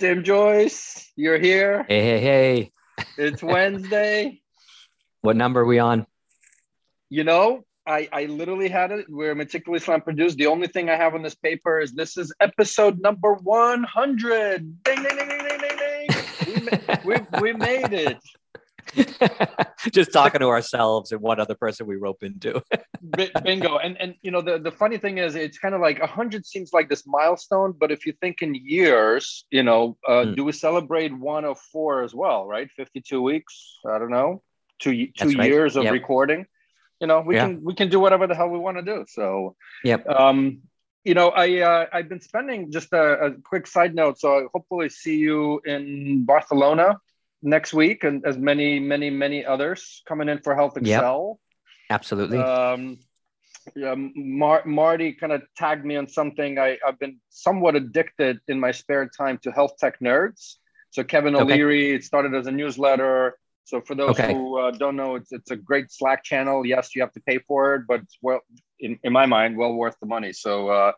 Jim Joyce, you're here. Hey, hey, hey. It's Wednesday. what number are we on? You know, I, I literally had it. We're meticulously slam produced. The only thing I have on this paper is this is episode number 100. Ding, ding, ding, ding, ding, ding, ding. We, we, we made it. just talking to ourselves and one other person we rope into. Bingo. And and you know the, the funny thing is it's kind of like a hundred seems like this milestone, but if you think in years, you know, uh, mm. do we celebrate one of four as well, right? 52 weeks. I don't know. Two two years of yep. recording. You know, we yeah. can we can do whatever the hell we want to do. So yep. Um you know, I uh, I've been spending just a, a quick side note. So I hopefully see you in Barcelona next week, and as many, many, many others coming in for HealthXL. Yep. Absolutely. Um, yeah, Mar- Marty kind of tagged me on something. I, I've been somewhat addicted in my spare time to health tech nerds. So Kevin O'Leary, okay. it started as a newsletter. So for those okay. who uh, don't know, it's it's a great Slack channel. Yes, you have to pay for it, but it's well, in, in my mind, well worth the money. So uh,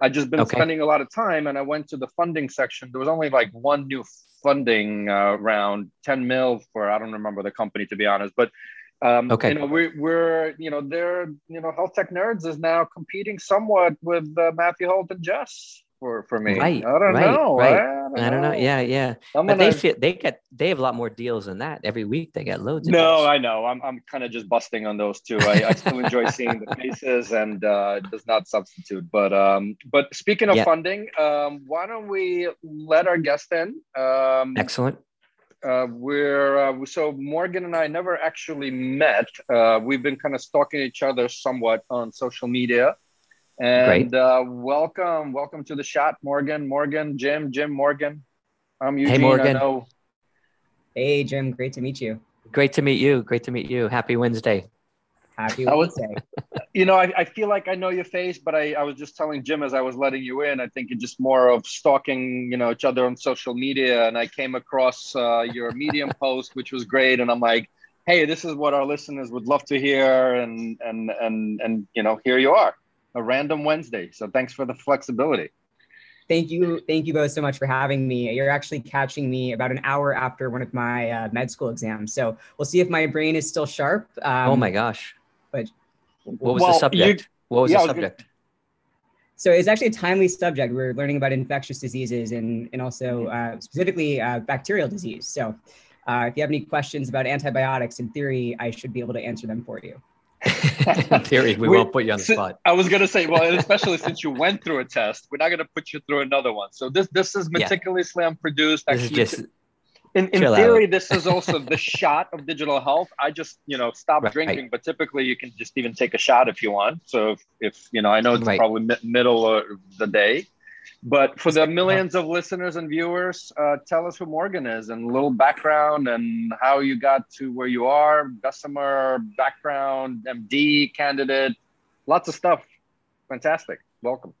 I just been okay. spending a lot of time, and I went to the funding section. There was only like one new funding uh, around 10 mil for I don't remember the company to be honest, but um, okay. you know we're, we're you know they're you know health tech nerds is now competing somewhat with uh, Matthew Holt and Jess for for me. Right. I don't right, know. Right. I don't, I don't know. know. Yeah, yeah. I'm but gonna... they feel, they get they have a lot more deals than that every week. They get loads. no, those. I know. I'm I'm kind of just busting on those two. I, I still enjoy seeing the faces, and uh, it does not substitute. But um, but speaking of yeah. funding, um, why don't we let our guest in? Um, Excellent. Uh, we're uh, so Morgan and I never actually met. Uh, we've been kind of stalking each other somewhat on social media. And uh, welcome, welcome to the shot, Morgan, Morgan, Jim, Jim, Morgan. I'm Eugene. Hey, Morgan. Hey, Jim. Great to meet you. Great to meet you. Great to meet you. Happy Wednesday. Happy Wednesday. you know, I, I feel like I know your face, but I, I was just telling Jim as I was letting you in, I think it's just more of stalking, you know, each other on social media. And I came across uh, your Medium post, which was great. And I'm like, hey, this is what our listeners would love to hear. And, and, and, and, you know, here you are a random Wednesday. So thanks for the flexibility. Thank you. Thank you both so much for having me. You're actually catching me about an hour after one of my uh, med school exams. So we'll see if my brain is still sharp. Um, oh my gosh. But what was well, the subject? what was yeah, the subject? Was so it's actually a timely subject. We're learning about infectious diseases and, and also uh, specifically uh, bacterial disease. So uh, if you have any questions about antibiotics, in theory, I should be able to answer them for you. in theory, we, we, won't put you on the spot. I was gonna say, well, especially since you went through a test, we're not gonna put you through another one. So this this is meticulously yeah. produced. This is just in, in theory, out. this is also the shot of digital health. I just, you know, stop right. drinking, but typically you can just even take a shot if you want. So if, if you know, I know it's right. probably mi- middle of the day, but for the millions of listeners and viewers, uh, tell us who Morgan is and a little background and how you got to where you are, Bessemer background, MD candidate, lots of stuff. Fantastic. Welcome.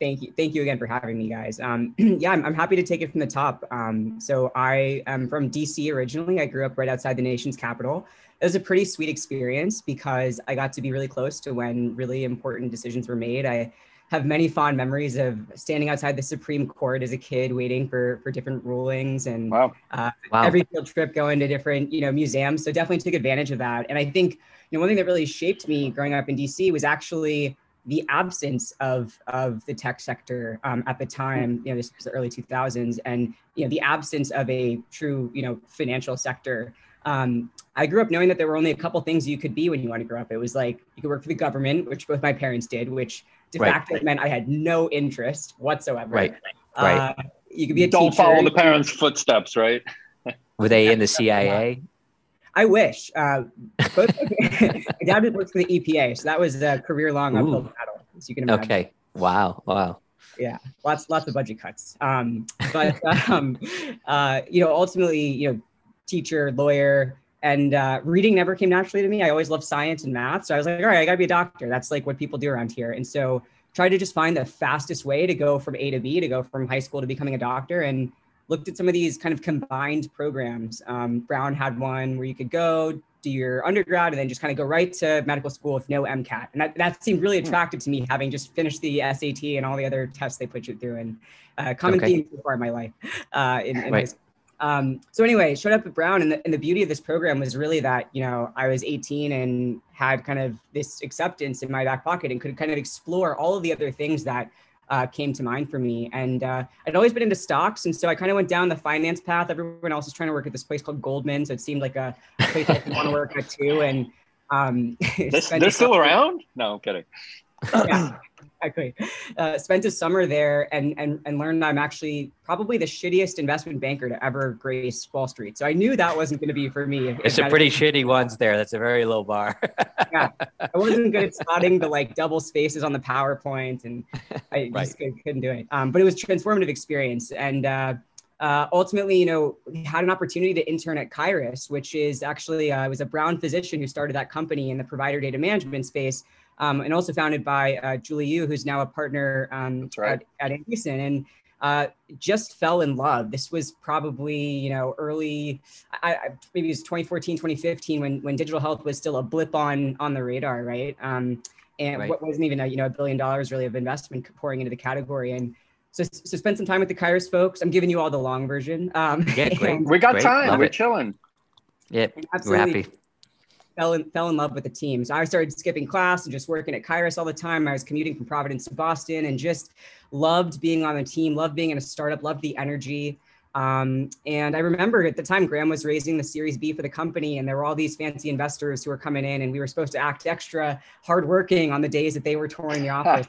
Thank you. Thank you again for having me, guys. Um, yeah, I'm, I'm, happy to take it from the top. Um, so I am from DC originally. I grew up right outside the nation's capital. It was a pretty sweet experience because I got to be really close to when really important decisions were made. I have many fond memories of standing outside the Supreme Court as a kid, waiting for for different rulings, and wow. Uh, wow. every field trip going to different you know museums. So definitely took advantage of that. And I think you know one thing that really shaped me growing up in DC was actually the absence of of the tech sector um, at the time. You know, this was the early 2000s, and you know the absence of a true you know financial sector. Um, I grew up knowing that there were only a couple things you could be when you want to grow up. It was like you could work for the government, which both my parents did, which de right. facto meant I had no interest whatsoever. Right. Uh, right. You could be a teacher. Don't teacher. follow the parents' footsteps, right? Were they in the CIA? I wish. Uh, both, my dad worked for the EPA, so that was a career-long uphill battle, as you can imagine. Okay. Wow. Wow. Yeah, lots, lots of budget cuts. Um, but um, uh, you know, ultimately, you know, teacher, lawyer, and uh, reading never came naturally to me. I always loved science and math. So I was like, all right, I gotta be a doctor. That's like what people do around here. And so try to just find the fastest way to go from A to B, to go from high school to becoming a doctor. And looked at some of these kind of combined programs. Um, Brown had one where you could go do your undergrad and then just kind of go right to medical school with no MCAT. And that, that seemed really hmm. attractive to me, having just finished the SAT and all the other tests they put you through. And uh, common okay. theme so far in my life. Uh, in, in right. Um, so anyway, showed up at Brown, and the, and the beauty of this program was really that you know I was 18 and had kind of this acceptance in my back pocket and could kind of explore all of the other things that uh, came to mind for me. And uh, I'd always been into stocks. And so I kind of went down the finance path. Everyone else was trying to work at this place called Goldman. So it seemed like a place I want to work at too. And um, they're still around? No, I'm kidding. Yeah, exactly. Uh, spent a summer there and, and, and learned I'm actually probably the shittiest investment banker to ever grace Wall Street. So I knew that wasn't going to be for me. If, it's if a pretty shitty ones there. That's a very low bar. yeah. I wasn't good at spotting the like double spaces on the PowerPoint and I right. just couldn't do it. Um, but it was transformative experience. And, uh, uh, ultimately, you know, had an opportunity to intern at Kyruus, which is actually uh, I was a Brown physician who started that company in the provider data management space um, and also founded by uh, Julie Yoo, who's now a partner um, right. at, at Andreessen. And uh, just fell in love. This was probably, you know, early, I, I, maybe it was 2014, 2015 when, when digital health was still a blip on, on the radar, right? Um, and right. what wasn't even a, you know, a billion dollars really of investment pouring into the category. And so, so spend some time with the Kyruus folks. I'm giving you all the long version. Um, yeah, great. we got great. time. Love We're it. chilling. Yep, we're happy fell in, fell in love with the team. So I started skipping class and just working at Kyruus all the time. I was commuting from Providence to Boston and just loved being on the team, loved being in a startup, loved the energy. Um, and I remember at the time Graham was raising the Series B for the company, and there were all these fancy investors who were coming in, and we were supposed to act extra hardworking on the days that they were touring the office.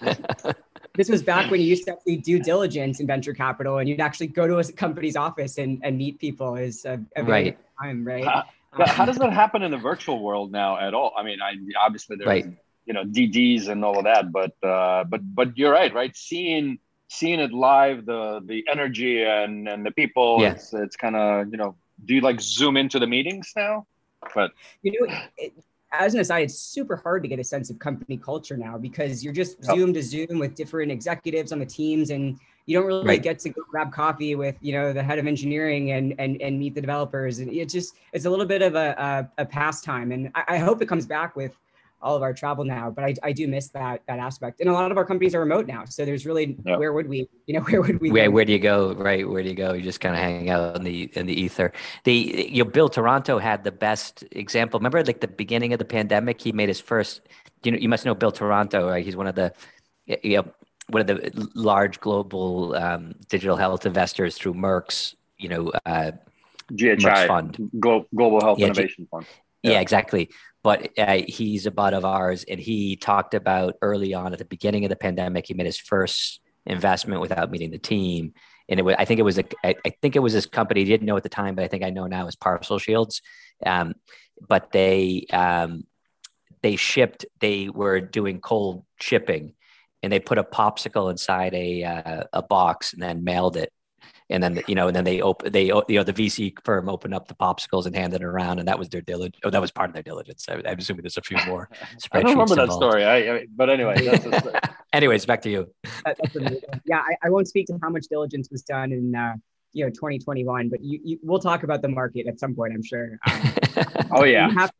this was back when you used to actually due diligence in venture capital, and you'd actually go to a company's office and, and meet people. Is a, a right time, right? But how does that happen in the virtual world now at all? I mean, I obviously there's right. you know DDs and all of that, but uh, but but you're right, right? Seeing seeing it live, the the energy and and the people, yeah. it's it's kind of you know. Do you like zoom into the meetings now? But you know, it, as an aside, it's super hard to get a sense of company culture now because you're just oh. zoom to zoom with different executives on the teams and you don't really right. get to go grab coffee with you know the head of engineering and and and meet the developers. And it's just it's a little bit of a a, a pastime. And I, I, hope it comes back with all of our travel now but I, I do miss that that aspect. And a lot of our companies are remote now. So there's really yep. where would we you know where would we where, where do you go? Right. Where do you go? You just kind of hang out in the in the ether. The you know bill taranto had the best example. Remember like the beginning of the pandemic he made his first you know you must know bill taranto right? He's one of the you know one of the large global um, digital health investors through Merck's, you know, uh, GHI fund, Global Health yeah, Innovation G- Fund. Yeah. yeah. exactly. But uh, he's a bud of ours, and he talked about early on at the beginning of the pandemic, he made his first investment without meeting the team, and it was I think it was a I, I think it was this company he didn't know at the time, but I think I know now is Parcel Shields, um, but they um, they shipped they were doing cold shipping and they put a popsicle inside a uh, a box and then mailed it. And then you know and then they open they you know the vc firm opened up the popsicles and handed it around and that was their diligence oh that was part of their diligence. I, am assuming there's a few more i don't remember involved. that story. I, I, but anyway anyways back to you. Yeah I, I, won't speak to how much diligence was done in uh, you know 2021 but you, you, we'll talk about the market at some point i'm sure. Um, oh yeah. to,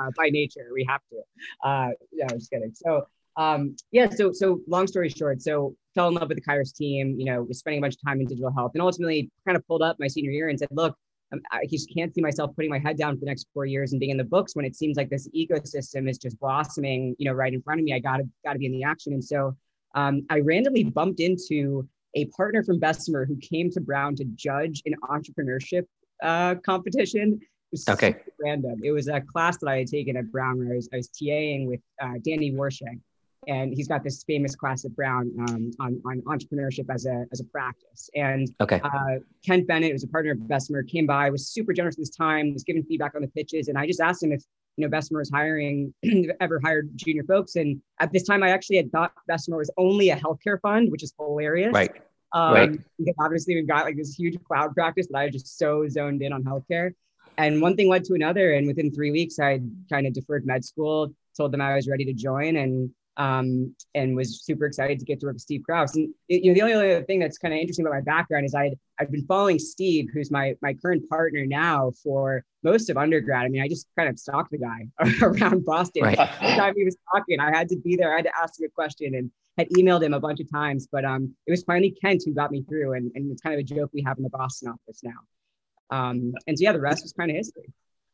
uh, by nature we have to. Uh yeah i'm just kidding. So um, yeah, so so long story short, so fell in love with the Kyruus team. You know, was spending a bunch of time in digital health, and ultimately kind of pulled up my senior year and said, "Look, um, I just can't see myself putting my head down for the next four years and being in the books when it seems like this ecosystem is just blossoming, you know, right in front of me. I gotta gotta be in the action." And so um, I randomly bumped into a partner from Bessemer who came to Brown to judge an entrepreneurship uh, competition. okay. Random. It was a class that I had taken at Brown where I was, I was TAing with uh, Danny Warshay and he's got this famous class at Brown um, on, on entrepreneurship as a, as a practice. And okay. uh, Kent Bennett, who's a partner of Bessemer, came by, was super generous with his time, was giving feedback on the pitches. And I just asked him if, you know, Bessemer was hiring, ever hired junior folks. And at this time, I actually had thought Bessemer was only a healthcare fund, which is hilarious. Right. Um, right. Because obviously we've got like this huge cloud practice that I just so zoned in on healthcare. And one thing led to another. And within three weeks, I kind of deferred med school, told them I was ready to join. And um, and was super excited to get to work with Steve Kraus. And you know, the only other thing that's kind of interesting about my background is I'd I've been following Steve, who's my my current partner now for most of undergrad. I mean, I just kind of stalked the guy around Boston. Right. Every time he was talking, I had to be there. I had to ask him a question and had emailed him a bunch of times. But um, it was finally Kent who got me through, and, and it's kind of a joke we have in the Boston office now. Um, and so yeah, the rest was kind of history.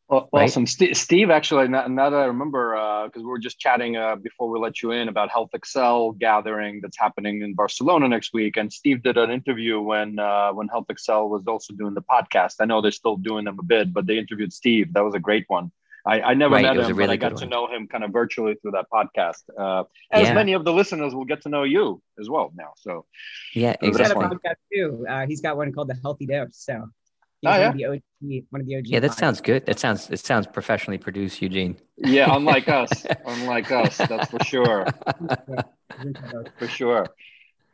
Well, right? Awesome, St- Steve. Actually, now, now, that I remember, because uh, we were just chatting uh, before we let you in about HealthXL gathering that's happening in Barcelona next week, and Steve did an interview when uh, when HealthXL was also doing the podcast. I know they're still doing them a bit, but they interviewed Steve. That was a great one. I, I never right, met him, really but I got to know him kind of virtually through that podcast. Uh, as yeah. many of the listeners will get to know you as well now. So yeah, exactly. He's got a podcast too. Uh, he's got one called the Healthy Dose. So oh, yeah? one, of the OG, one of the OG. Yeah, that sounds good. That sounds it sounds professionally produced, Eugene. Yeah, unlike us, unlike us, that's for sure. for sure.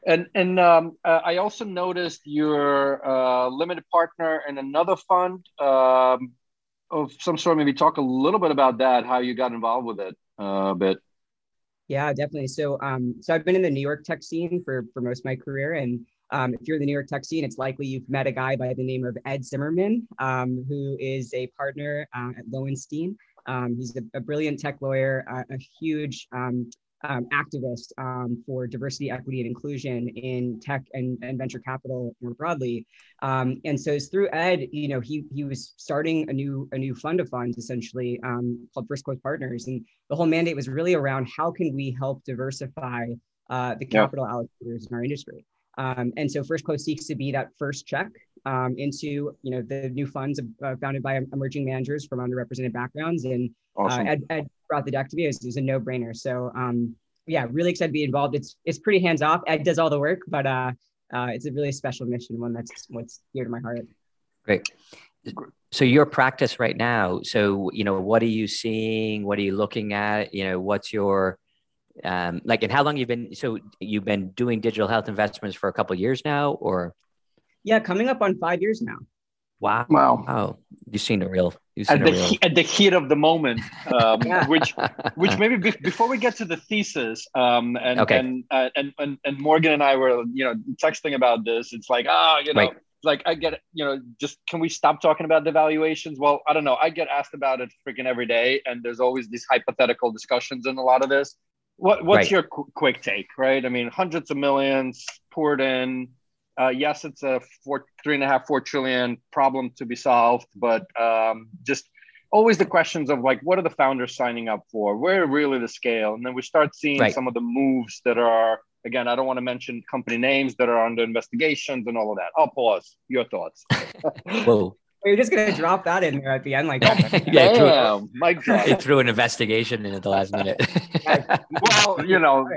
And and um, uh, I also noticed you're a limited partner in another fund um, of some sort. Maybe talk a little bit about that, how you got involved with it uh, a bit. Yeah, definitely. So, um, so I've been in the New York tech scene for for most of my career, and um, if you're in the New York tech scene, it's likely you've met a guy by the name of Ed Zimmerman, um, who is a partner uh, at Lowenstein. Um, he's a, a, brilliant tech lawyer, uh, a huge um, um, activist um, for diversity, equity, and inclusion in tech and, and venture capital more broadly. and so it's through Ed, you know, he he was starting a new a new fund of funds essentially called First Close Partners, and the whole mandate was really around how can we help diversify uh, the capital yeah. allocators in our industry. Um, and so First Close seeks to be that first check um, into you know the new funds uh, founded by emerging managers from underrepresented backgrounds. And uh, awesome. uh, Ed, Ed, brought the deck to me. It was, it was a no brainer. So um, yeah, really excited to be involved. It's it's pretty hands off. Ed does all the work, but uh, uh, it's a really special mission, one that's what's dear to my heart. Great. So your practice right now. So you know, what are you seeing? What are you looking at? You know, what's your um, like and how long you've been so you've been doing digital health investments for a couple years now or yeah coming up on five years now wow wow oh you've seen a real you've seen at, the, real... He, at the heat of the moment um, yeah. which which maybe be, before we get to the thesis um, and okay. and, uh, and and and morgan and i were you know texting about this it's like oh you know right. like I get, you know, just can we stop talking about the valuations? Well, I don't know. I get asked about it freaking every day, and there's always these hypothetical discussions in a lot of this. What What's right. your qu- quick take, right? I mean, hundreds of millions poured in. Uh, yes, it's a four, three and a half, four trillion problem to be solved, but um, just always the questions of like, what are the founders signing up for? Where really the scale? And then we start seeing right. some of the moves that are, again, I don't want to mention company names that are under investigations and all of that. I'll pause. Your thoughts. Whoa. You're just gonna drop that in there at the end, like that. yeah, Damn, my God. It threw an investigation in at the last minute. well, you know,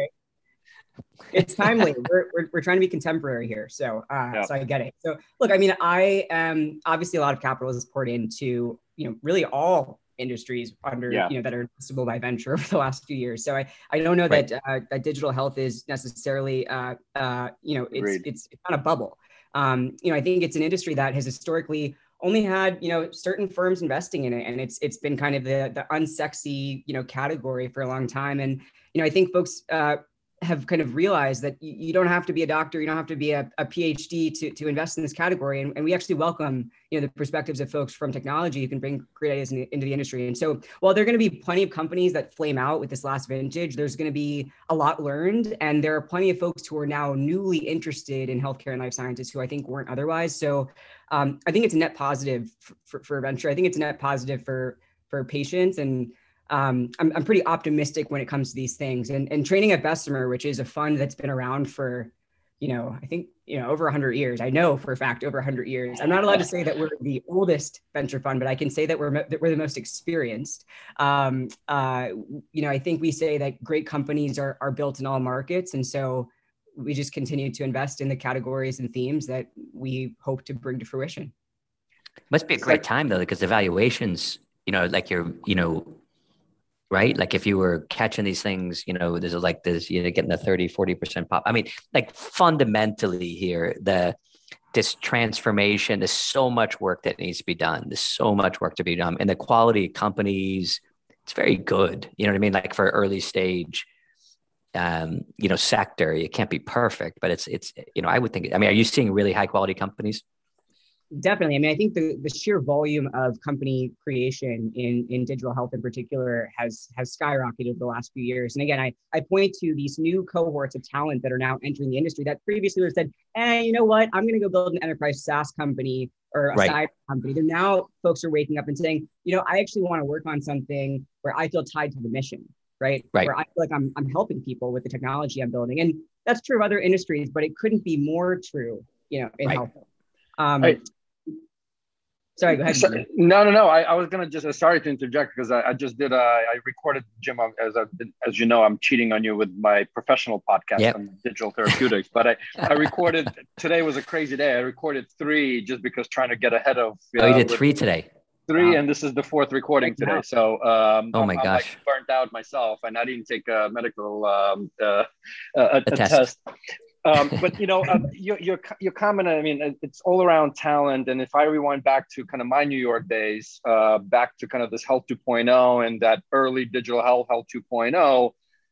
it's timely. We're, we're, we're, trying to be contemporary here, so uh, yeah. so I get it. So look, I mean, I am obviously a lot of capital is poured into you know really all industries under yeah. you know that are investable by venture over the last few years. So I I don't know right. that uh, that digital health is necessarily uh, uh, you know it's, it's it's not a bubble. Um, you know I think it's an industry that has historically only had you know certain firms investing in it and it's it's been kind of the the unsexy you know category for a long time. And you know i think folks uh, have kind of realized that you don't have to be a doctor, you don't have to be a, a PhD to, to invest in this category. And, and, we actually welcome, you know, the perspectives of folks from technology who can bring great ideas in, into the industry. And so while there are going to be plenty of companies that flame out with this last vintage, there's going to be a lot learned. And there are plenty of folks who are now newly interested in healthcare and life sciences who I think weren't otherwise. So um, I think it's a net positive for, for, for venture. I think it's a net positive for, for patients and um, I'm, I'm pretty optimistic when it comes to these things. And, and training at Bessemer, which is a fund that's been around for, you know, I think, you know, over 100 years. I know for a fact over 100 years. I'm not allowed to say that we're the oldest venture fund, but I can say that we're that we're the most experienced. Um, uh, you know, I think we say that great companies are are built in all markets, and so we just continue to invest in the categories and themes that we hope to bring to fruition. Must be a great time though, because the valuations, you know, like you're, you know, right? Like if you were catching these things, you know, there's like this, you know, getting the 30, 40% pop. I mean, like fundamentally here, the this transformation, there's so much work that needs to be done. There's so much work to be done. And the quality companies, it's very good. You know what I mean? Like for early stage. um, you know sector. It can't be perfect, but it's it's you know I would think. I mean, are you seeing really high quality companies? Definitely. I mean, I think the, the sheer volume of company creation in, in digital health in particular has has skyrocketed over the last few years. And again, I, I point to these new cohorts of talent that are now entering the industry that previously were said, hey, you know what? I'm going to go build an enterprise SaaS company or a right. cyber company. They're now folks are waking up and saying, you know, I actually want to work on something where I feel tied to the mission, right? Right. Where I feel like I'm, I'm helping people with the technology I'm building. And that's true of other industries, but it couldn't be more true, you know, in right. health. Um, right. Sorry, go ahead. So, no, no, no. I, I was gonna just uh, sorry to interject because I, I just did. Uh, I recorded Jim as I, as you know. I'm cheating on you with my professional podcast yep. on digital therapeutics. but I I recorded today was a crazy day. I recorded three just because trying to get ahead of. Uh, oh, you did three today. Three, wow. and this is the fourth recording today. So, um, oh my I'm, gosh, I'm like burnt out myself, and I didn't take a medical um, uh, a, a, a test. test um, but you know, uh, your, your your comment. I mean, it's all around talent. And if I rewind back to kind of my New York days, uh, back to kind of this Health 2.0 and that early digital health, Health 2.0.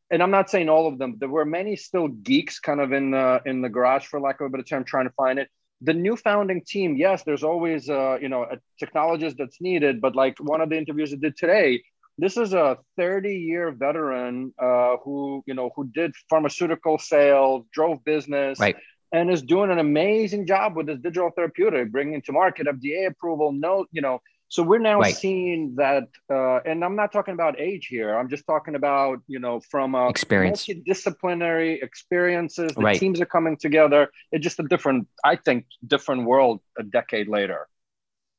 And I'm not saying all of them. There were many still geeks, kind of in the in the garage, for lack of a better term, trying to find it. The new founding team, yes, there's always uh, you know a technologist that's needed. But like one of the interviews I did today, this is a 30 year veteran uh, who you know who did pharmaceutical sales drove business right. and is doing an amazing job with this digital therapeutic bringing to market fda approval no you know so we're now right. seeing that uh, and i'm not talking about age here i'm just talking about you know from a experience disciplinary experiences the right. teams are coming together it's just a different i think different world a decade later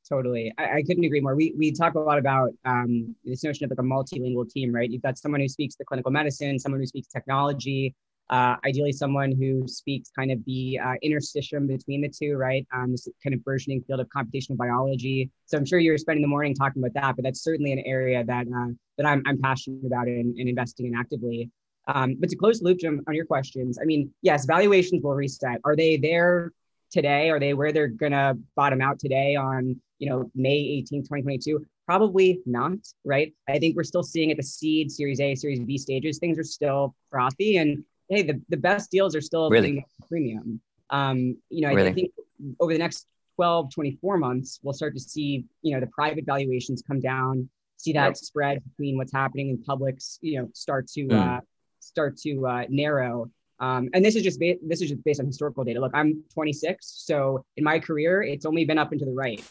Totally. I, I, couldn't agree more. We, we talk a lot about um, this notion of like a multilingual team, right? You've got someone who speaks the clinical medicine, someone who speaks technology, uh, ideally someone who speaks kind of the uh, interstitium between the two, right? Um, this kind of burgeoning field of computational biology. So I'm sure you're spending the morning talking about that, but that's certainly an area that uh, that I'm, I'm passionate about and, and investing in actively. Um, but to close the loop, Jim, on your questions, I mean, yes, valuations will reset. Are they there today? Are they where they're going to bottom out today on you know, May 18, 2022? Probably not, right? I think we're still seeing at the seed, Series A, Series B stages, things are still frothy. And hey, the, the best deals are still really premium. Um, you know, I, really? I think over the next 12, 24 months, we'll start to see, you know, the private valuations come down, see that spread between what's happening in publics, you know, start to mm. uh, start to uh, narrow. Um, and this is just ba- this is just based on historical data. Look, I'm 26, so in my career, it's only been up and to the right.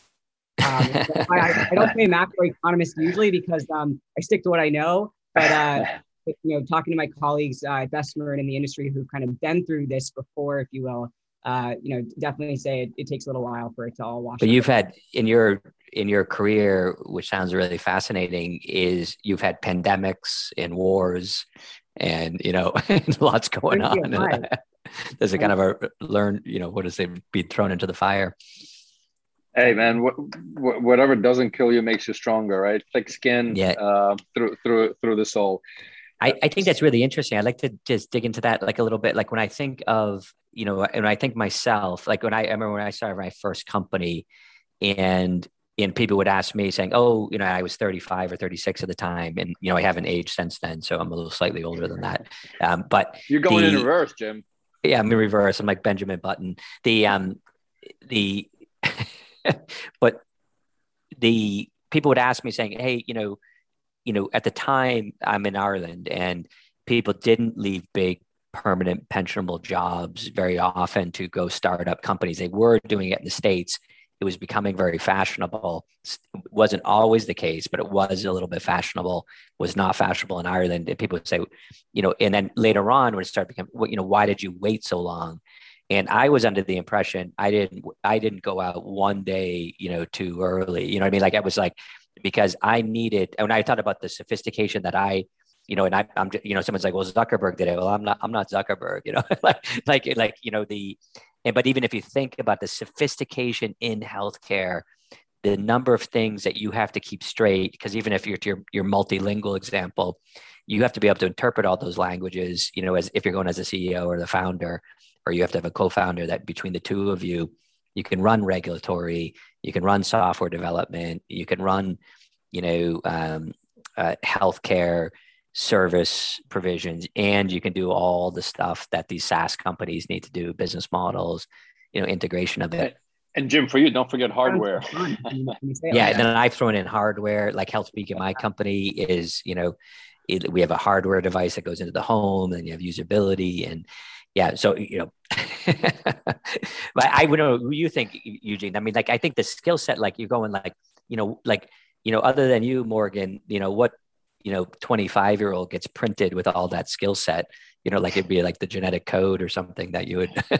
Um, I, I, don't say macroeconomist usually because um, I stick to what I know. But uh, you know, talking to my colleagues uh, at Bessemer and in the industry who've kind of been through this before, if you will, uh, you know, definitely say it, it, takes a little while for it to all wash. But you've had in your in your career, which sounds really fascinating, is you've had pandemics and wars, and you know, lots going on. There's a kind of a learn, you know, what is it? Be thrown into the fire. Hey man, wh- wh- whatever doesn't kill you makes you stronger, right? Thick skin, yeah. Uh, through through through the soul. I, I think that's really interesting. I'd like to just dig into that like a little bit. Like when I think of, you know, and I think myself, like when I, I remember when I started my first company and and people would ask me saying, "Oh, you know, I was 35 or 36 at the time, and you know, I haven't aged since then, so I'm a little slightly older than that." Um, but you're going the, in reverse, Jim. Yeah, I'm in reverse. I'm like Benjamin Button. The um, the but the people would ask me saying, "Hey, you know, you know, at the time I'm in Ireland and people didn't leave big permanent pensionable jobs very often to go start up companies. They were doing it in the States. It was becoming very fashionable. It wasn't always the case, but it was a little bit fashionable. Was not fashionable in Ireland. And people would say, you know, and then later on when it started becoming, you know, why did you wait so long? And i was under the impression i didn't i didn't go out one day you know too early you know what i mean? Like i was like because i needed and i thought about the sophistication that i you know and I, i'm you know someone's like well zuckerberg did it. Well i'm not i'm not zuckerberg you know? Like like like you know the and but even if you think about the sophistication in healthcare the number of things that you have to keep straight because even if you're your, your multilingual example you have to be able to interpret all those languages you know as if you're going as a ceo or the founder or you have to have a co-founder that between the two of you you can run regulatory you can run software development you can run you know um, uh, healthcare service provisions and you can do all the stuff that these SaaS companies need to do, business models, you know, integration of it. And Jim, for you, don't forget hardware. yeah, and then I've thrown in hardware, like HealthBeacon in my company is, you know, it, we have a hardware device that goes into the home, and you have usability, and yeah, so you know, but I would know. You think, Eugene? I mean, like, I think the skill set, like, you're going, like, you know, like, you know, other than you, Morgan, you know, what, you know, 25 year old gets printed with all that skill set, you know, like it'd be like the genetic code or something that you would.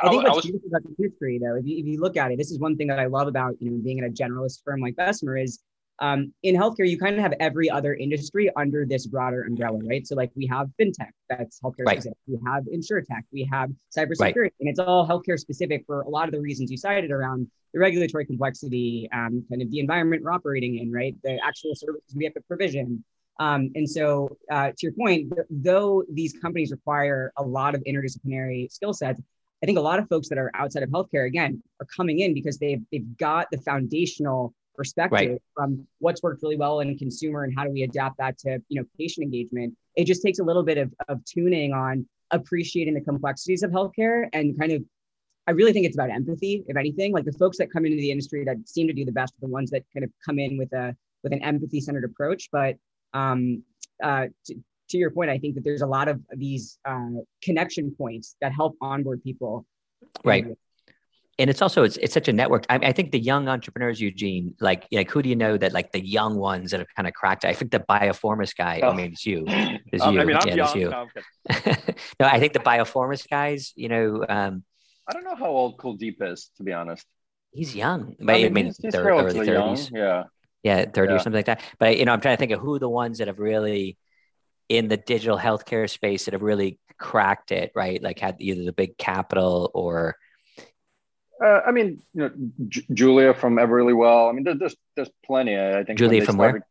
I think what's beautiful about the history, though, if you, if you look at it, this is one thing that I love about you know being in a generalist firm like Bessemer is um, in healthcare, you kind of have every other industry under this broader umbrella, right? So, like, we have fintech, that's healthcare right. specific. We have insurtech, we have cybersecurity, right. and it's all healthcare specific for a lot of the reasons you cited around the regulatory complexity, um, kind of the environment we're operating in, right? The actual services we have to provision. Um, and so, uh, to your point, th- though these companies require a lot of interdisciplinary skill sets, I think a lot of folks that are outside of healthcare, again, are coming in because they've they've got the foundational perspective right. from what's worked really well in consumer and how do we adapt that to you know patient engagement. It just takes a little bit of, of tuning on appreciating the complexities of healthcare and kind of I really think it's about empathy, if anything. Like the folks that come into the industry that seem to do the best are the ones that kind of come in with a with an empathy centered approach. But um, uh, to, to your point, I think that there's a lot of these uh, connection points that help onboard people. Right and it's also it's, it's such a network I, I, think the young entrepreneurs eugene like like who do you know that like the young ones that have kind of cracked it? i think the biofourmis guy oh. i mean it's you it's um, you i mean i'm yeah, young you. No, no, i think the biofourmis guys you know um i don't know how old Kuldeep is to be honest he's young I mean, I mean he's, he's early 30s young. yeah yeah 30 yeah. or something like that but you know i'm trying to think of who the ones that have really in the digital healthcare space that have really cracked it right like had either the big capital or uh, I mean, you know, J- Julia from Everlywell. I mean, there's there's plenty. I think Julia from started,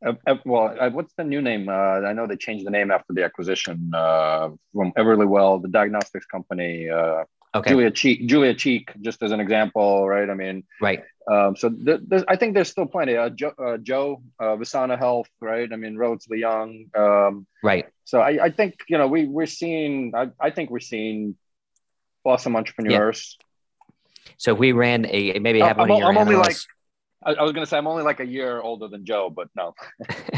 where? Uh, well, uh, what's the new name? Uh, I know they changed the name after the acquisition uh, from Everlywell, the diagnostics company. Uh, okay. Julia Cheek, Julia Cheek, just as an example, right? I mean, right. Um, so th- I think there's still plenty. Uh, Joe, Joe Visana Health, right? I mean, relatively young. Um, right. So I, I think you know we we're seeing. I, I think we're seeing awesome entrepreneurs. Yeah so we ran a maybe have one I'm, of your I'm only like I, was gonna say I'm only like a year older than Joe, but no.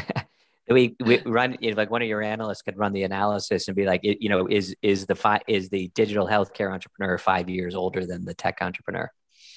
we we run you know, like one of your analysts could run the analysis and be like, you know, is is the fi- is the digital healthcare entrepreneur five years older than the tech entrepreneur?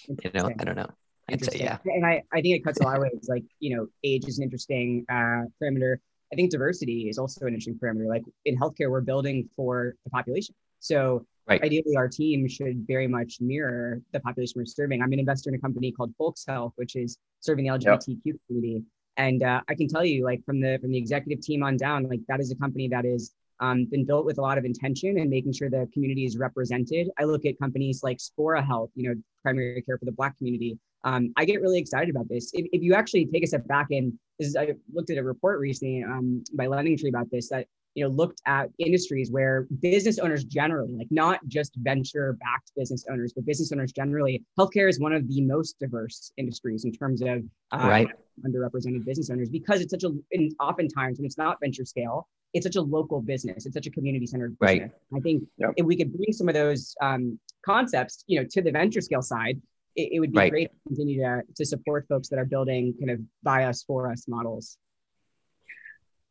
You know, I don't know. I'd say yeah. And I, I think it cuts a lot of ways. Like, you know, age is an interesting uh, parameter. I think diversity is also an interesting parameter. Like in healthcare, we're building for the population. So Right. Ideally, our team should very much mirror the population we're serving. I'm an investor in a company called FOLX Health, which is serving the LGBTQ yep. community. And uh, I can tell you, like from the from the executive team on down, like that is a company that is um, been built with a lot of intention and making sure the community is represented. I look at companies like Spora Health, you know, primary care for the Black community. Um, I get really excited about this. If, if you actually take a step back and this is, I looked at a report recently um, by LendingTree about this that you know looked at industries where business owners generally like not just venture backed business owners but business owners generally healthcare is one of the most diverse industries in terms of uh, right. underrepresented business owners because it's such a and oftentimes when it's not venture scale it's such a local business it's such a community centered right i think yep. if we could bring some of those um, concepts you know to the venture scale side it, it would be right. great to continue to, to support folks that are building kind of by us for us models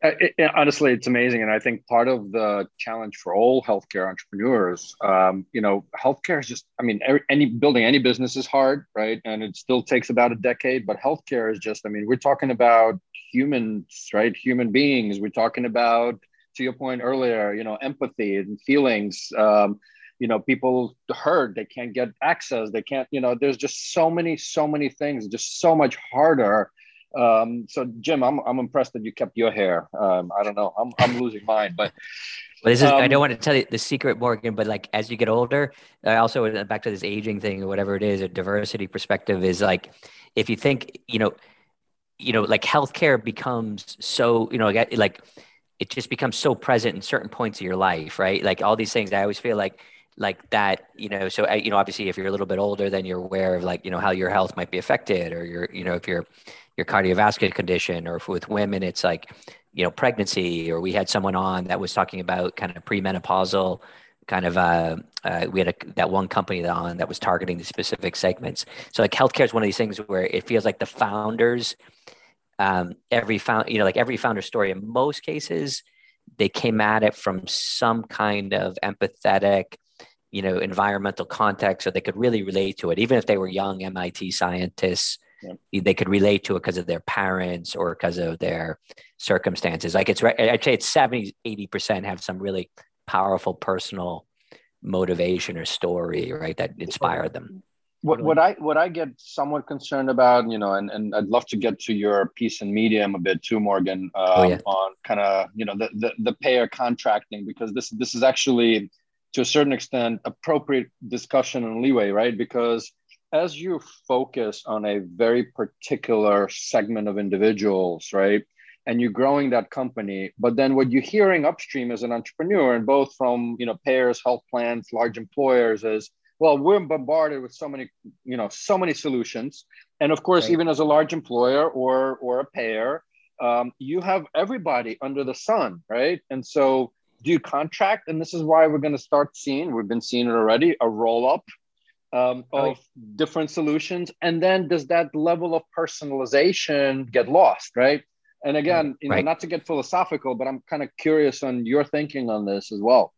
it, it, honestly, it's amazing, and I think part of the challenge for all healthcare entrepreneurs, um, you know, healthcare is just—I mean, any building any business is hard, right? And it still takes about a decade. But healthcare is just—I mean, we're talking about humans, right? Human beings. We're talking about, to your point earlier, you know, empathy and feelings. Um, you know, people hurt; they can't get access. They can't, you know. There's just so many, so many things. Just so much harder um, so Jim, I'm, I'm impressed that you kept your hair. Um, I don't know. I'm, I'm losing mine, but well, this is, um, I don't want to tell you the secret, Morgan, but like as you get older, I also back to this aging thing or whatever it is, a diversity perspective is like, if you think, you know, you know, like healthcare becomes so, you know, like, like it just becomes so present in certain points of your life, right? Like all these things, I always feel like, like that, you know, so, you know, obviously if you're a little bit older, then you're aware of like, you know, how your health might be affected or you're, you know, if you're, your cardiovascular condition or if with women it's like you know pregnancy or we had someone on that was talking about kind of premenopausal kind of uh, uh, we had a, that one company that on that was targeting the specific segments. So like healthcare is one of these things where it feels like the founders um, every found you know like every founder story in most cases they came at it from some kind of empathetic you know environmental context so they could really relate to it even if they were young mit scientists yeah. they could relate to it because of their parents or because of their circumstances like it's right, i'd say it's 70 80% have some really powerful personal motivation or story right that inspired them what, what I what I get somewhat concerned about, you know, and, and I'd love to get to your piece in Medium a bit too, Morgan, um, oh, yeah. on kind of you know the, the the payer contracting because this this is actually to a certain extent appropriate discussion and leeway, right? Because as you focus on a very particular segment of individuals, right? And you're growing that company, but then what you're hearing upstream as an entrepreneur, and both from you know payers, health plans, large employers, is well, we're bombarded with so many, you know, so many solutions. And of course, right. even as a large employer or or a payer, um, you have everybody under the sun, right? And so do you contract? And this is why we're going to start seeing, we've been seeing it already, a roll up um, of right. different solutions. And then does that level of personalization get lost, right? And again, you know, right. not to get philosophical, but I'm kind of curious on your thinking on this as well.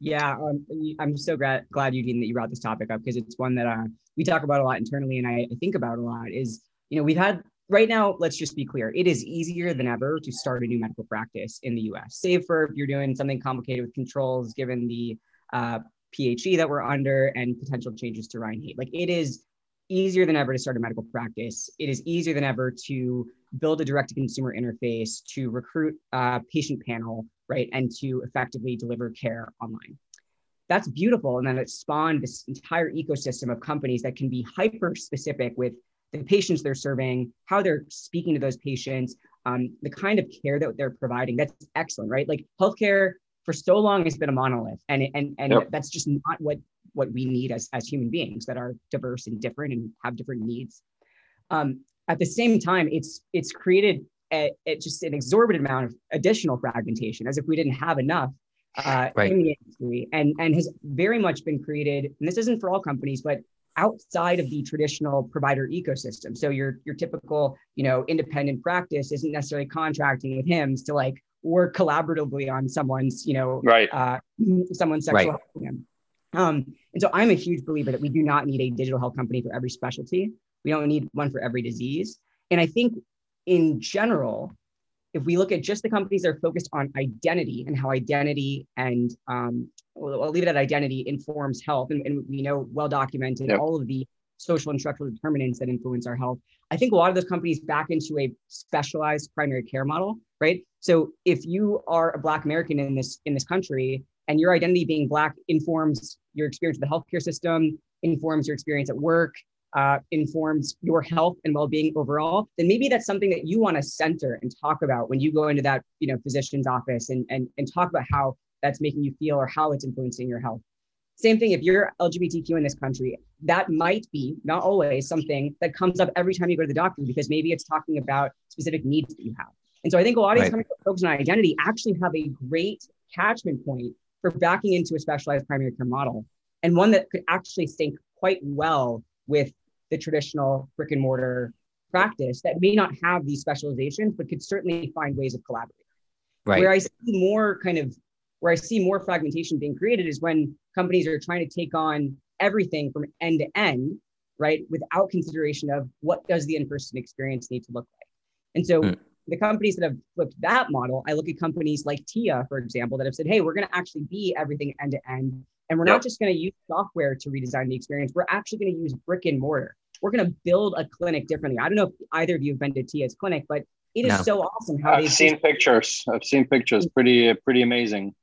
Yeah, um, I'm so glad, glad Eugene that you brought this topic up because it's one that uh, we talk about a lot internally, and I, I think about a lot. Is you know we've had right now, let's just be clear, it is easier than ever to start a new medical practice in the US, save for if you're doing something complicated with controls, given the uh, PHE that we're under and potential changes to Ryan-Haight. Like it is easier than ever to start a medical practice. It is easier than ever to build a direct to consumer interface, to recruit a patient panel, right? And to effectively deliver care online. That's beautiful. And then it spawned this entire ecosystem of companies that can be hyper specific with the patients they're serving, how they're speaking to those patients, um, the kind of care that they're providing. That's excellent, right? Like healthcare for so long has been a monolith, and and and yep. that's just not what what we need as as human beings that are diverse and different and have different needs. Um, at the same time, it's it's created a, a just an exorbitant amount of additional fragmentation, as if we didn't have enough uh, right. in the industry, and and has very much been created. And this isn't for all companies, but outside of the traditional provider ecosystem. So your your typical, you know, independent practice isn't necessarily contracting with HIMS to like work collaboratively on someone's, you know, right. uh, someone's sexual right. Um, and so I'm a huge believer that we do not need a digital health company for every specialty. We don't need one for every disease. And I think in general, if we look at just the companies that are focused on identity and how identity and um, I'll leave it at identity informs health, and, and we know well documented yep. all of the social and structural determinants that influence our health. I think a lot of those companies back into a specialized primary care model, right? So if you are a Black American in this in this country and your identity being Black informs your experience with the healthcare system, informs your experience at work, uh, informs your health and well-being overall, then maybe that's something that you want to center and talk about when you go into that you know physician's office and and, and talk about how that's making you feel or how it's influencing your health. Same thing if you're LGBTQ in this country, that might be not always something that comes up every time you go to the doctor because maybe it's talking about specific needs that you have. And so I think a lot of these right. folks on identity actually have a great catchment point for backing into a specialized primary care model and one that could actually sync quite well with the traditional brick and mortar practice that may not have these specializations, but could certainly find ways of collaborating. Right. Where I see more kind of where I see more fragmentation being created is when companies are trying to take on everything from end to end, right, without consideration of what does the in-person experience need to look like. And so mm. the companies that have flipped that model, I look at companies like TIA, for example, that have said, hey, we're going to actually be everything end to end. And we're yep. not just going to use software to redesign the experience. We're actually going to use brick and mortar. We're going to build a clinic differently. I don't know if either of you have been to TIA's clinic, but it is no. so awesome how I've seen just- pictures. I've seen pictures. Pretty, pretty amazing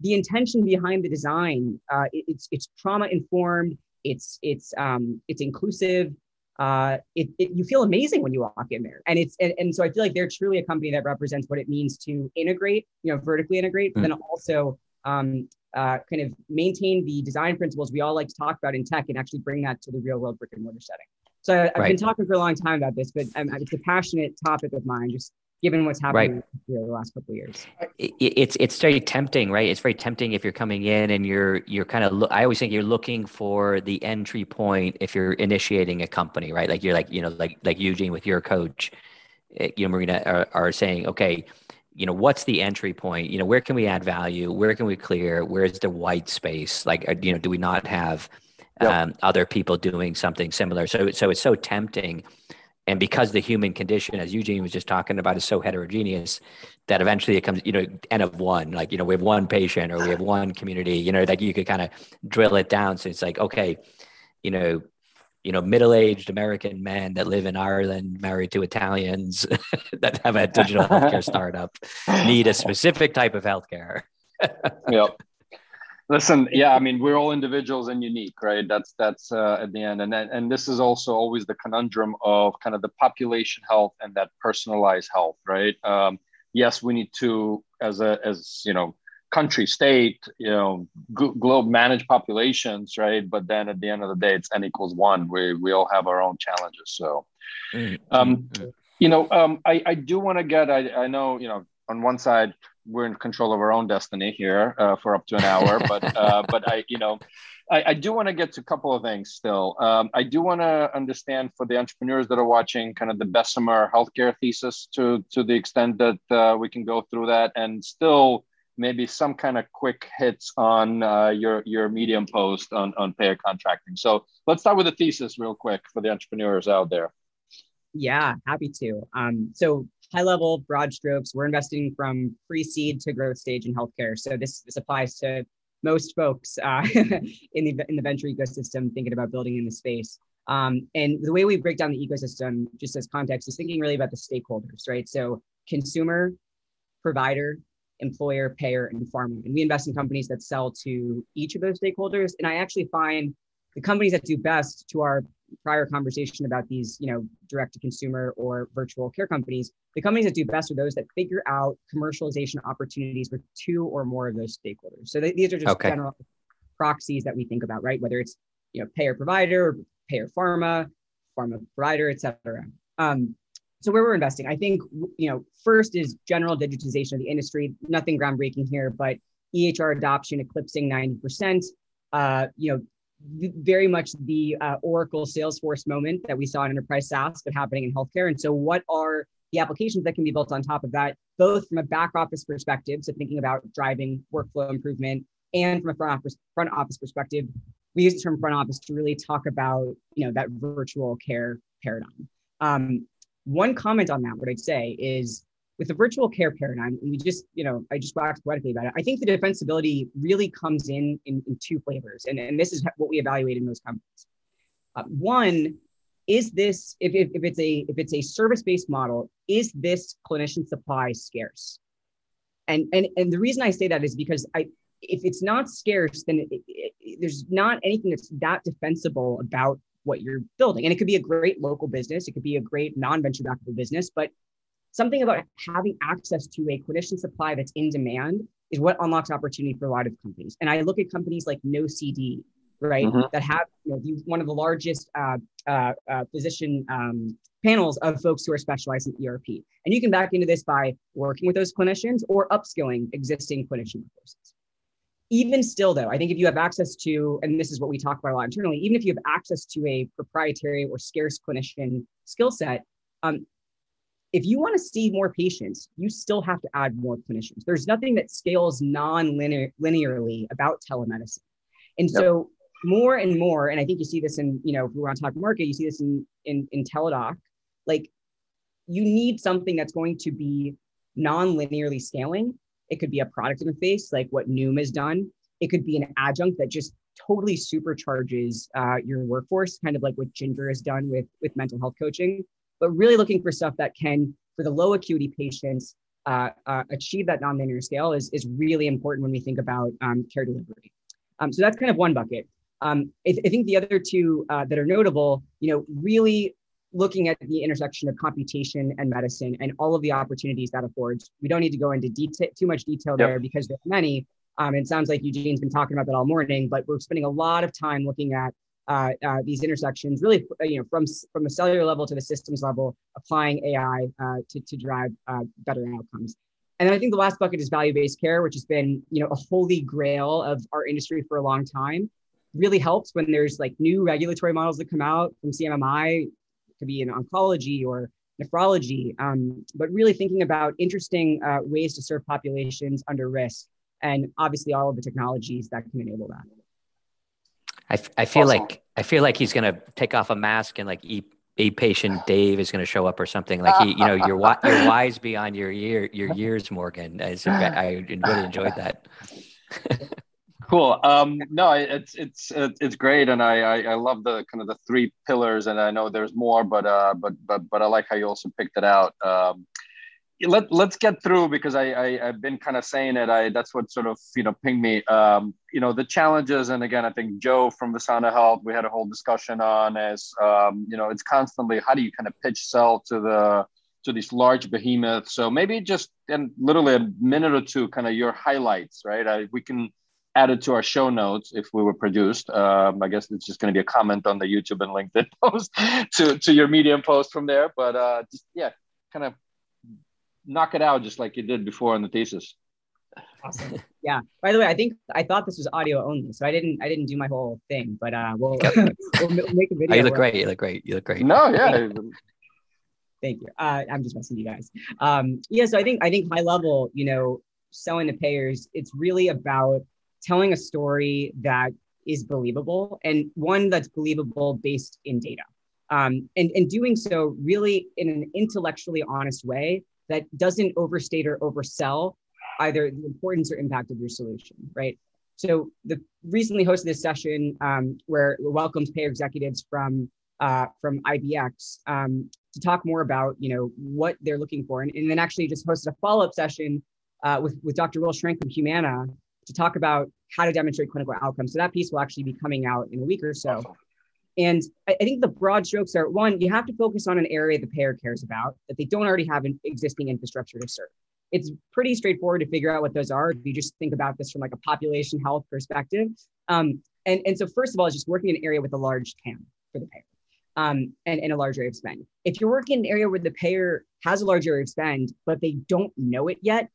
the intention behind the design uh, it, it's it's trauma informed it's it's um, it's inclusive uh, it, it, you feel amazing when you walk in there and it's and, and so i feel like they're truly a company that represents what it means to integrate you know vertically integrate but mm. then also um, uh, kind of maintain the design principles we all like to talk about in tech and actually bring that to the real world brick and mortar setting so I, have right. been talking for a long time about this but um, it's a passionate topic of mine just given what's happened right. the last couple of years. It's it's very tempting, right? It's very tempting if you're coming in and you're you're kind of. Lo- I always think you're looking for the entry point if you're initiating a company, right? Like you're like you know like like Eugene with your coach, eh, you know Marina are, are saying, okay, you know what's the entry point? You know where can we add value? Where can we clear? Where's the white space? Like uh, you know do we not have yep. um, other people doing something similar? So so it's so tempting and because the human condition as eugene was just talking about is so heterogeneous that eventually it comes you know n of one like you know we have one patient or we have one community you know like you could kind of drill it down so it's like okay you know you know middle-aged american men that live in ireland married to italians that have a digital healthcare startup need a specific type of healthcare yep Listen, yeah, I mean, we're all individuals and unique, right? That's that's uh, at the end, and and this is also always the conundrum of kind of the population health and that personalized health, right? Um, yes, we need to, as a as you know, country, state, you know, g- globe manage populations, right? But then at the end of the day, it's n equals one. We we all have our own challenges. So, mm-hmm. um, you know, um, I I do want to get. I I know you know on one side we're in control of our own destiny here uh, for up to an hour. but uh, but I you know I, I do want to get to a couple of things still. Um, I do want to understand for the entrepreneurs that are watching kind of the Bessemer healthcare thesis to to the extent that uh, we can go through that and still maybe some kind of quick hits on uh, your your medium post on on payer contracting. So let's start with the thesis real quick for the entrepreneurs out there. Yeah, happy to. Um, so high level, broad strokes, we're investing from pre-seed to growth stage in healthcare. So this this applies to most folks uh, in the in the venture ecosystem thinking about building in the space. Um, and the way we break down the ecosystem, just as context, is thinking really about the stakeholders, right? So consumer, provider, employer, payer, and pharma. And we invest in companies that sell to each of those stakeholders. And I actually find the companies that do best to our prior conversation about these, you know, direct to consumer or virtual care companies, the companies that do best are those that figure out commercialization opportunities with two or more of those stakeholders. So they, these are just okay. general proxies that we think about, right? Whether it's you know payer provider, payer pharma, pharma provider, et cetera. Um, so where we're investing, I think you know first is general digitization of the industry. Nothing groundbreaking here, but EHR adoption eclipsing 90%. Uh, you know, very much the uh, Oracle Salesforce moment that we saw in enterprise SaaS, but happening in healthcare. And so, what are the applications that can be built on top of that, both from a back office perspective, so thinking about driving workflow improvement, and from a front office front office perspective, we use the term front office to really talk about you know that virtual care paradigm. Um, one comment on that, what I'd say is with the virtual care paradigm, and we just, you know, I just waxed poetically about it. I think the defensibility really comes in in, in two flavors, and, and this is what we evaluate in those companies. Uh, one, is this if, if, if it's a if it's a service-based model, is this clinician supply scarce? And and and the reason I say that is because I if it's not scarce, then it, it, there's not anything that's that defensible about what you're building. And it could be a great local business, it could be a great non-venture backable business, but something about having access to a clinician supply that's in demand is what unlocks opportunity for a lot of companies. And I look at companies like NoCD, right, mm-hmm. that have you know, one of the largest uh, uh, uh, physician um, panels of folks who are specialized in ERP. And you can back into this by working with those clinicians or upskilling existing clinician courses. Even still, though, I think if you have access to, and this is what we talk about a lot internally, even if you have access to a proprietary or scarce clinician skill set, um, if you want to see more patients, you still have to add more clinicians. There's nothing that scales non-linearly about telemedicine. And yep. so more and more, and I think you see this in, you know, if we want to talk market, you see this in, in, in Teladoc, like you need something that's going to be non-linearly scaling. It could be a product interface, like what Noom has done. It could be an adjunct that just totally supercharges uh, your workforce, kind of like what Ginger has done with, with mental health coaching but really looking for stuff that can, for the low acuity patients, uh, uh, achieve that nonlinear scale is, is really important when we think about um, care delivery. Um, so that's kind of one bucket. Um, I, th- I, think the other two uh, that are notable, you know, really looking at the intersection of computation and medicine and all of the opportunities that affords. We don't need to go into detail, too much detail yep. there because there are many. Um, it sounds like Eugene's been talking about that all morning, but we're spending a lot of time looking at uh, uh, these intersections, really, you know, from from the cellular level to the systems level, applying AI uh, to to drive uh, better outcomes. And then I think the last bucket is value-based care, which has been, you know, a holy grail of our industry for a long time. Really helps when there's like new regulatory models that come out from CMMI, could be in oncology or nephrology, um, but really thinking about interesting uh, ways to serve populations under risk, and obviously all of the technologies that can enable that. I, f- I feel awesome. like I feel like he's gonna take off a mask and like eat a patient Dave is going to show up or something like he, you know, you're you're wise beyond your year your years, Morgan. I, I really enjoyed that. cool. Um, no, it's it's it's great, and I, I, I love the kind of the three pillars, and I know there's more, but uh, but but but I like how you also picked it out. Um, let let's get through because I, I have been kind of saying it. I that's what sort of you know pinged me. Um, you know the challenges, and again, I think Joe from Visana Health, we had a whole discussion on as um, you know it's constantly how do you kind of pitch sell to the to these large behemoths. So maybe just in literally a minute or two, kind of your highlights, right? I, we can add it to our show notes if we were produced. Um, I guess it's just going to be a comment on the YouTube and LinkedIn post to to your Medium post from there. But uh, just yeah, kind of knock it out just like you did before on the thesis. Awesome. Yeah. By the way, I think I thought this was audio only, so I didn't I didn't do my whole thing, but uh, we'll, we'll make a video. Oh, you look great. You look great. You look great. No, yeah. Thank you. Uh, I'm just messing you guys. Um, yeah. So I think I think high level, you know, selling to payers, it's really about telling a story that is believable and one that's believable based in data. Um, and, and doing so really in an intellectually honest way that doesn't overstate or oversell either the importance or impact of your solution, right? So the recently hosted this session um, where welcomes payer executives from uh, from IBX um, to talk more about you know what they're looking for, and, and then actually just hosted a follow up session uh, with with Dr. Will Shrank from Humana to talk about how to demonstrate clinical outcomes. So that piece will actually be coming out in a week or so. Awesome. And I, think the broad strokes are one, you have to focus on an area the payer cares about that they don't already have an existing infrastructure to serve. It's pretty straightforward to figure out what those are if you just think about this from like a population health perspective. Um, and, and so first of all, is just working in an area with a large TAM for the payer um, and, and a large area of spend. If you're working in an area where the payer has a large area of spend, but they don't know it yet,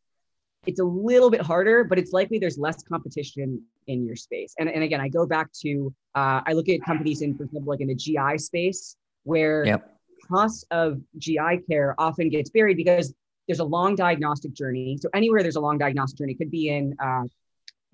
it's a little bit harder, but it's likely there's less competition in your space. And, and again, I go back to, uh, I look at companies in, for example, like in the GI space where yep. cost of GI care often gets buried because there's a long diagnostic journey. So anywhere there's a long diagnostic journey, could be in uh,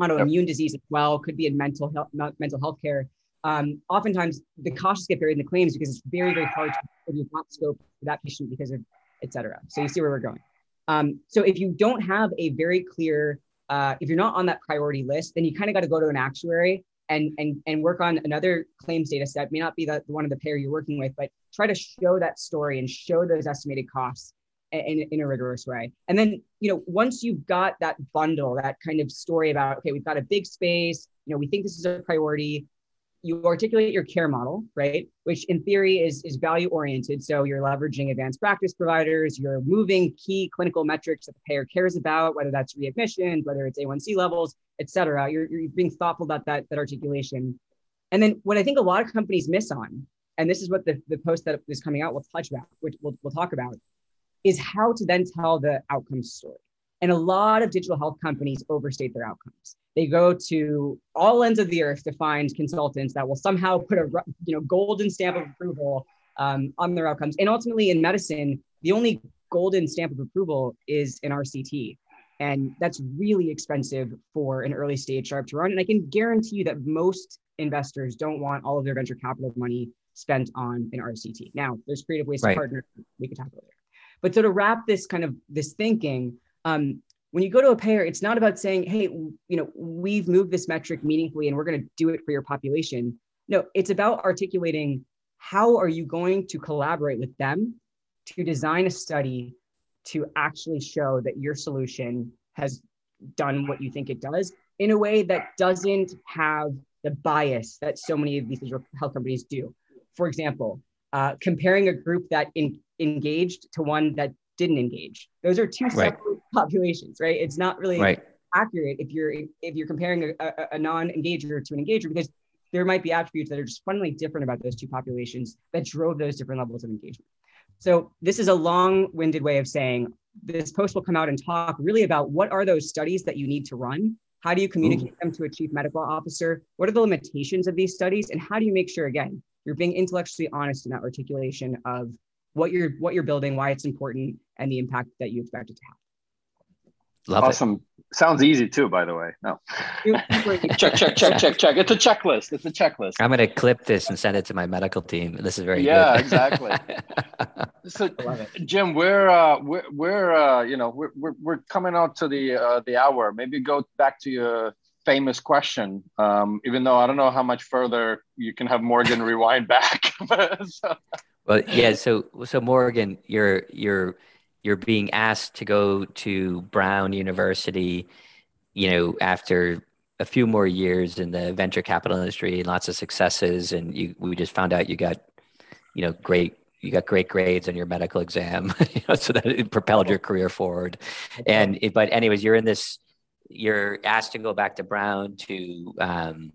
autoimmune yep. disease as well, could be in mental health, mental health care. Um, oftentimes the costs get buried in the claims because it's very, very hard to scope for that patient because of et cetera. So you see where we're going. Um, so if you don't have a very clear, uh, if you're not on that priority list, then you kind of got to go to an actuary and, and, and work on another claims data set. May not be the, the one of the payer you're working with, but try to show that story and show those estimated costs in, in a rigorous way. And then, you know, once you've got that bundle, that kind of story about, okay, we've got a big space, you know, we think this is a priority, you articulate your care model, right? Which in theory is, is value oriented. So you're leveraging advanced practice providers, you're moving key clinical metrics that the payer cares about, whether that's readmissions, whether it's A1C levels, et cetera. You're, you're being thoughtful about that, that articulation. And then what I think a lot of companies miss on, and this is what the, the post that is coming out will touch about, which we'll, we'll talk about, is how to then tell the outcomes story. And a lot of digital health companies overstate their outcomes they go to all ends of the earth to find consultants that will somehow put a you know golden stamp of approval um, on their outcomes. And ultimately, in medicine, the only golden stamp of approval is an RCT, and that's really expensive for an early stage startup to run. And I can guarantee you that most investors don't want all of their venture capital money spent on an RCT. Now, there's creative ways right. to partner. We could talk about later. But so to wrap this kind of this thinking, um, when you go to a payer, it's not about saying, hey, you know, we've moved this metric meaningfully and we're going to do it for your population. No, it's about articulating how are you going to collaborate with them to design a study to actually show that your solution has done what you think it does in a way that doesn't have the bias that so many of these health companies do. For example, uh, comparing a group that in, engaged to one that didn't engage. Those are two separate right. Populations, right? It's not really right. accurate if you're if you're comparing a, a, a non-engager to an engager because there might be attributes that are just fundamentally different about those two populations that drove those different levels of engagement. So this is a long-winded way of saying this post will come out and talk really about what are those studies that you need to run how do you communicate Ooh. them to a chief medical officer? What are the limitations of these studies? And how do you make sure, again, you're being intellectually honest in that articulation of what you're what you're building, why it's important, and the impact that you expect it to have. Love awesome. It. Sounds easy too, by the way. No. check, check, check, check, check. It's a checklist. It's a checklist. I'm going to clip this and send it to my medical team. This is very good. yeah, exactly. so, Jim, we're uh, we're we're uh, you know we're, we're we're coming out to the uh, the hour. Maybe go back to your famous question. Um, even though I don't know how much further you can have Morgan rewind back. so. Well, yeah. So so Morgan, you're you're you're being asked to go to Brown University, you know, after a few more years in the venture capital industry, and lots of successes, and you we just found out you got, you know, great you got great grades on your medical exam, you know, so that it propelled your career forward. And it, but anyways, you're in this, you're asked to go back to Brown to um,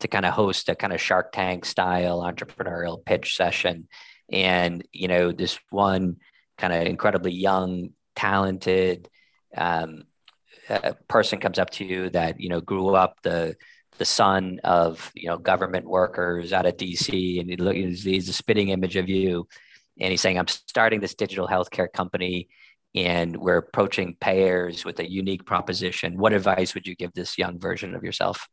to kind of host a kind of Shark Tank style entrepreneurial pitch session, and you know this one kind of incredibly young, talented um, person comes up to you that you know grew up the the son of you know government workers out of DC, and he look, he's a spitting image of you, and he's saying, "I'm starting this digital healthcare company." And we're approaching payers with a unique proposition. What advice would you give this young version of yourself?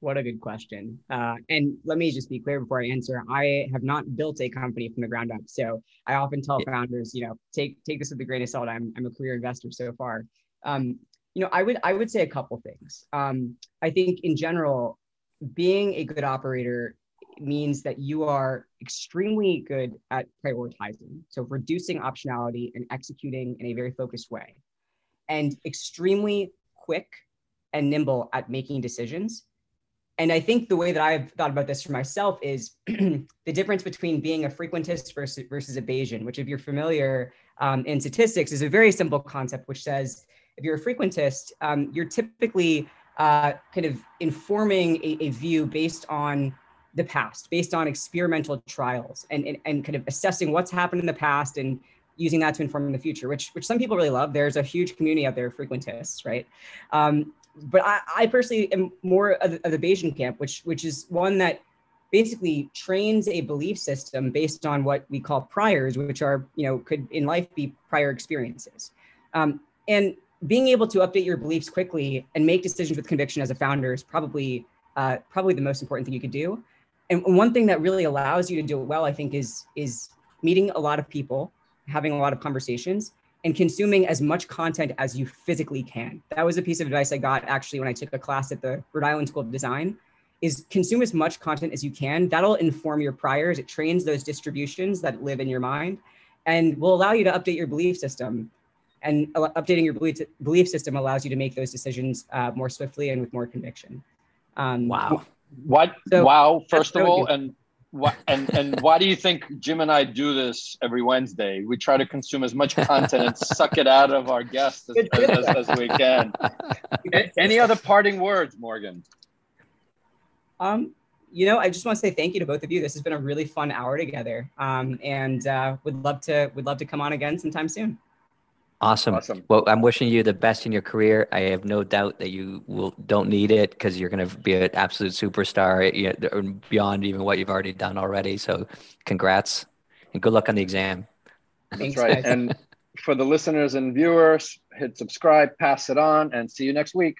What a good question. Uh, and let me just be clear before I answer. I have not built a company from the ground up. So I often tell yeah. founders, you know, take take this with a grain of salt. I'm, I'm a career investor so far. Um, you know, I would I would say a couple things. Um, I think in general, being a good operator means that you are extremely good at prioritizing. So reducing optionality and executing in a very focused way, and extremely quick and nimble at making decisions and I think the way that I've thought about this for myself is the difference between being a frequentist versus, versus a Bayesian, which, if you're familiar um, in statistics, is a very simple concept, which says if you're a frequentist, um, you're typically uh, kind of informing a, a, view based on the past, based on experimental trials, and, and, and kind of assessing what's happened in the past and using that to inform the future, which which some people really love. There's a huge community out there, frequentists, right? Um, but I, I personally am more of the, of the Bayesian camp, which which is one that basically trains a belief system based on what we call priors, which are you know could in life be prior experiences, um, and being able to update your beliefs quickly and make decisions with conviction as a founder is probably uh, probably the most important thing you could do. And one thing that really allows you to do it well, I think, is is meeting a lot of people, having a lot of conversations, and consuming as much content as you physically can. That was a piece of advice I got actually when I took a class at the Rhode Island School of Design is consume as much content as you can. That'll inform your priors. It trains those distributions that live in your mind and will allow you to update your belief system. And updating your belief, belief system allows you to make those decisions uh, more swiftly and with more conviction. Um, wow. What? So wow, first of all. And why, and and why do you think Jim and I do this every Wednesday? We try to consume as much content and suck it out of our guests as, as, as we can. Any other parting words, Morgan? Um, you know, I just want to say thank you to both of you. This has been a really fun hour together, um, and uh, would love to would love to come on again sometime soon. Awesome. awesome. Well, I'm wishing you the best in your career. I have no doubt that you will don't need it because you're going to be an absolute superstar you know, beyond even what you've already done already. So, congrats and good luck on the exam. That's right. And for the listeners and viewers, hit subscribe, pass it on, and see you next week.